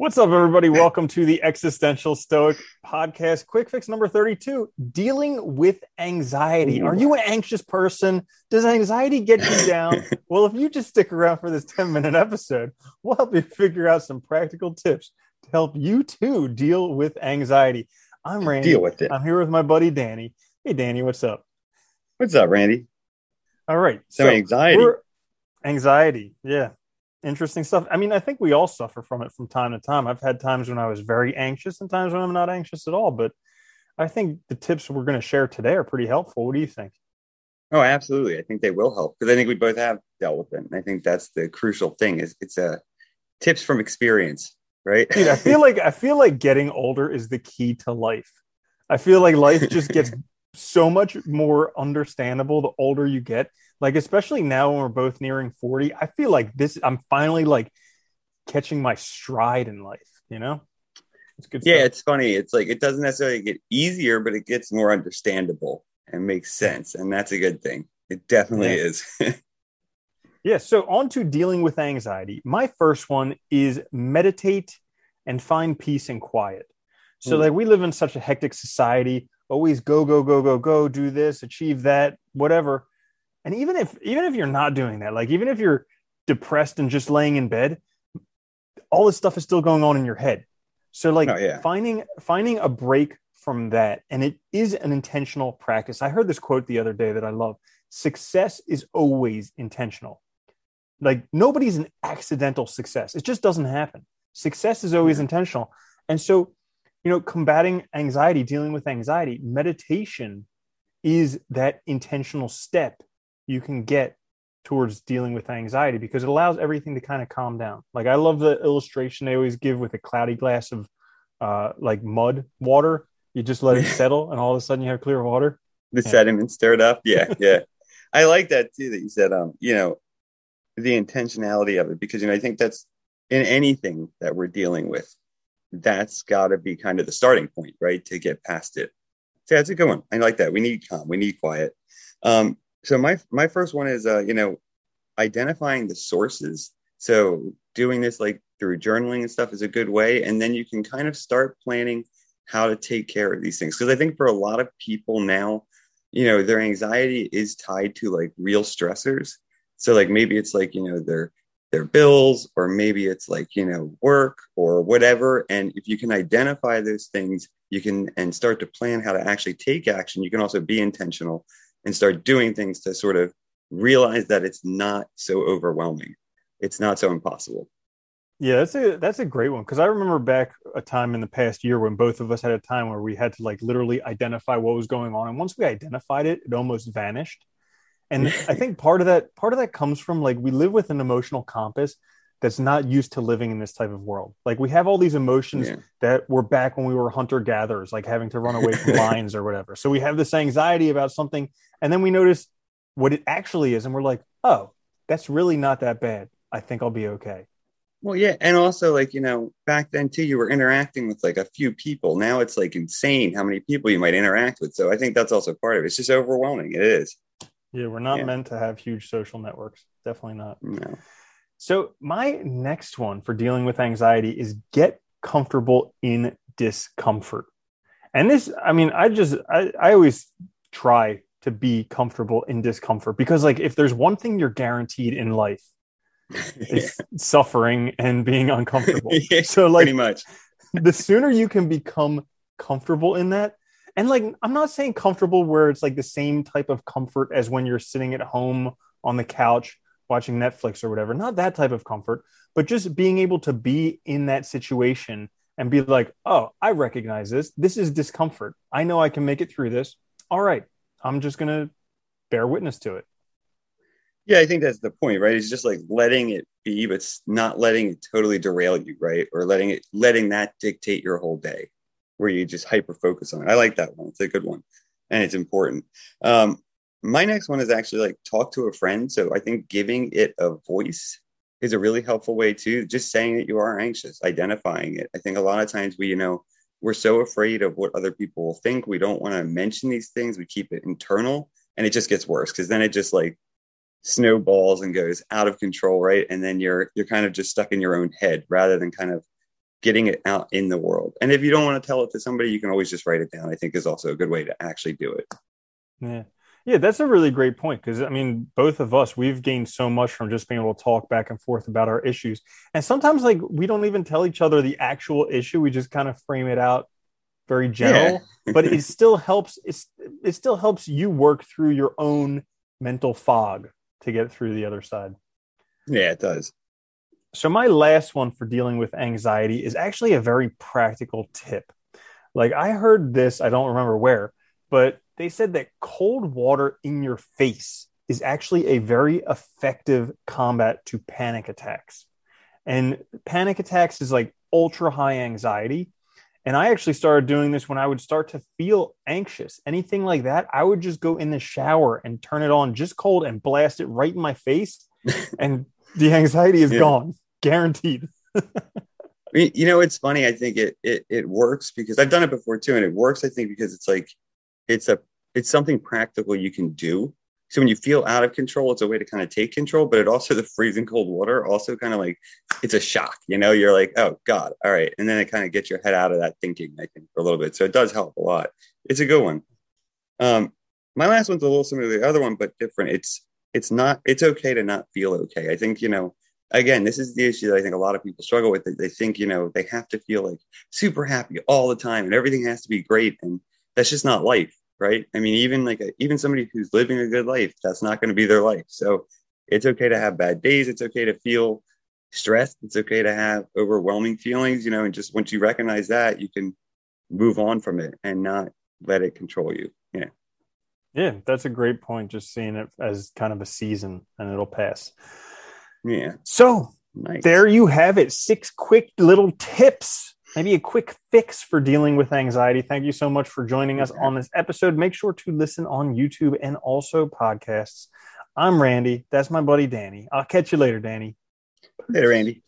What's up, everybody? Welcome to the Existential Stoic Podcast, quick fix number 32 dealing with anxiety. Are you an anxious person? Does anxiety get you down? well, if you just stick around for this 10 minute episode, we'll help you figure out some practical tips to help you too deal with anxiety. I'm Randy. Deal with it. I'm here with my buddy Danny. Hey, Danny, what's up? What's up, Randy? All right. So, anxiety. Anxiety. Yeah. Interesting stuff. I mean, I think we all suffer from it from time to time. I've had times when I was very anxious and times when I'm not anxious at all. But I think the tips we're going to share today are pretty helpful. What do you think? Oh, absolutely. I think they will help because I think we both have dealt with it. And I think that's the crucial thing is it's a tips from experience, right? Dude, I feel like I feel like getting older is the key to life. I feel like life just gets so much more understandable the older you get. Like especially now when we're both nearing 40, I feel like this I'm finally like catching my stride in life, you know? It's good yeah, stuff. it's funny. It's like it doesn't necessarily get easier, but it gets more understandable and makes sense. And that's a good thing. It definitely Yeah. is. Yeah, so on to dealing with anxiety. My first one is meditate and find peace and quiet. So Mm. like we live in such a hectic society, always go go go go go, do this, achieve that, whatever. And even if even if you're not doing that, like even if you're depressed and just laying in bed, all this stuff is still going on in your head. So like Oh, yeah. finding finding a break from that and it is an intentional practice. I heard this quote the other day that I love. Success is always intentional like nobody's an accidental success it just doesn't happen success is always intentional and so you know combating anxiety dealing with anxiety meditation is that intentional step you can get towards dealing with anxiety because it allows everything to kind of calm down like i love the illustration they always give with a cloudy glass of uh like mud water you just let it settle and all of a sudden you have clear water the Yeah. sediment stirred up. Yeah, yeah. I like that too that you said um, you know, the intentionality of it because you know, I think that's in anything that we're dealing with, that's gotta be kind of the starting point, right? To get past it. So that's a good one. I like that. We need calm, we need quiet. Um, so my my first one is uh, you know, identifying the sources. So doing this like through journaling and stuff is a good way. And then you can kind of start planning how to take care of these things. Because I think for a lot of people now, you know, their anxiety is tied to like real stressors. So like maybe it's like, you know, their their bills, or maybe it's like, you know, work or whatever. And if you can identify those things, you can and start to plan how to actually take action. You can also be intentional and start doing things to sort of realize that it's not so overwhelming. It's not so impossible. Yeah, that's a that's a great one because I remember back a time in the past year when both of us had a time where we had to like literally identify what was going on, and once we identified it, it almost vanished. And I think part of that part of that comes from like we live with an emotional compass that's not used to living in this type of world. Like we have all these emotions Yeah. that were back when we were hunter gatherers, like having to run away from lions or whatever. So we have this anxiety about something, and then we notice what it actually is, and we're like, oh, that's really not that bad. I think I'll be okay. Well, yeah, and also like you know, back then too, you were interacting with like a few people. Now it's like insane how many people you might interact with. So I think that's also part of it. It's just overwhelming. It is. Yeah, we're not Yeah. meant to have huge social networks. Definitely not. No. So, my next one for dealing with anxiety is get comfortable in discomfort. And this, I mean, I just, I, I always try to be comfortable in discomfort because, like, if there's one thing you're guaranteed in life, it's suffering and being uncomfortable. Yeah, so, like, Pretty much. the sooner you can become comfortable in that and like i'm not saying comfortable where it's like the same type of comfort as when you're sitting at home on the couch watching netflix or whatever. Not that type of comfort but just being able to be in that situation and be like oh i recognize this. This is discomfort. I know i can make it through this. All right i'm just going to bear witness to it. Yeah, I think that's the point, right? It's just like letting it be, but not letting it totally derail you, right? Or letting it letting that dictate your whole day, where you just hyper focus on it. I like that one. It's a good one, and it's important. Um, my next one is actually like talk to a friend. So I think giving it a voice is a really helpful way too. Just saying that you are anxious, identifying it. I think a lot of times we, you know, we're so afraid of what other people will think. We don't want to mention these things. We keep it internal, and it just gets worse because then it just like snowballs and goes out of control, right? And then you're you're kind of just stuck in your own head rather than kind of getting it out in the world. And if you don't want to tell it to somebody, you can always just write it down. I think is also a good way to actually do it. Yeah. Yeah, that's a really great point because I mean, both of us, we've gained so much from just being able to talk back and forth about our issues. And sometimes, like, we don't even tell each other the actual issue. We just kind of frame it out very general, yeah. but it still helps. It's, it still helps you work through your own mental fog to get through the other side. Yeah, it does. So, my last one for dealing with anxiety is actually a very practical tip. Like, I heard this, I don't remember where, but they said that cold water in your face is actually a very effective combat to panic attacks. And panic attacks is like ultra high anxiety. And I actually started doing this when I would start to feel anxious, anything like that. I would just go in the shower and turn it on just cold and blast it right in my face. and the anxiety is yeah. gone, guaranteed. you know, it's funny. I think it, it it works because I've done it before too, and it works. I think because it's like it's a it's something practical you can do. So when you feel out of control, it's a way to kind of take control, but it also the freezing cold water also kind of like it's a shock, you know, you're like, oh God, all right. And then it kind of gets your head out of that thinking, I think, for a little bit. So it does help a lot. It's a good one. Um, my last one's a little similar to the other one, but different. It's it's not it's okay to not feel okay. I think, you know, again, this is the issue that I think a lot of people struggle with. They think, you know, they have to feel like super happy all the time and everything has to be great. And that's just not life right? I mean, even like a, even somebody who's living a good life, that's not going to be their life. So it's okay to have bad days. It's okay to feel stressed. It's okay to have overwhelming feelings, you know, and just once you recognize that, you can move on from it and not let it control you. Yeah. Yeah, that's a great point. Just seeing it as kind of a season and it'll pass. Yeah. So nice. there you have it. Six quick little tips maybe a quick fix for dealing with anxiety. Thank you so much for joining us on this episode. Make sure to listen on YouTube and also podcasts. I'm Randy. That's my buddy Danny. I'll catch you later, Danny. Later, Randy.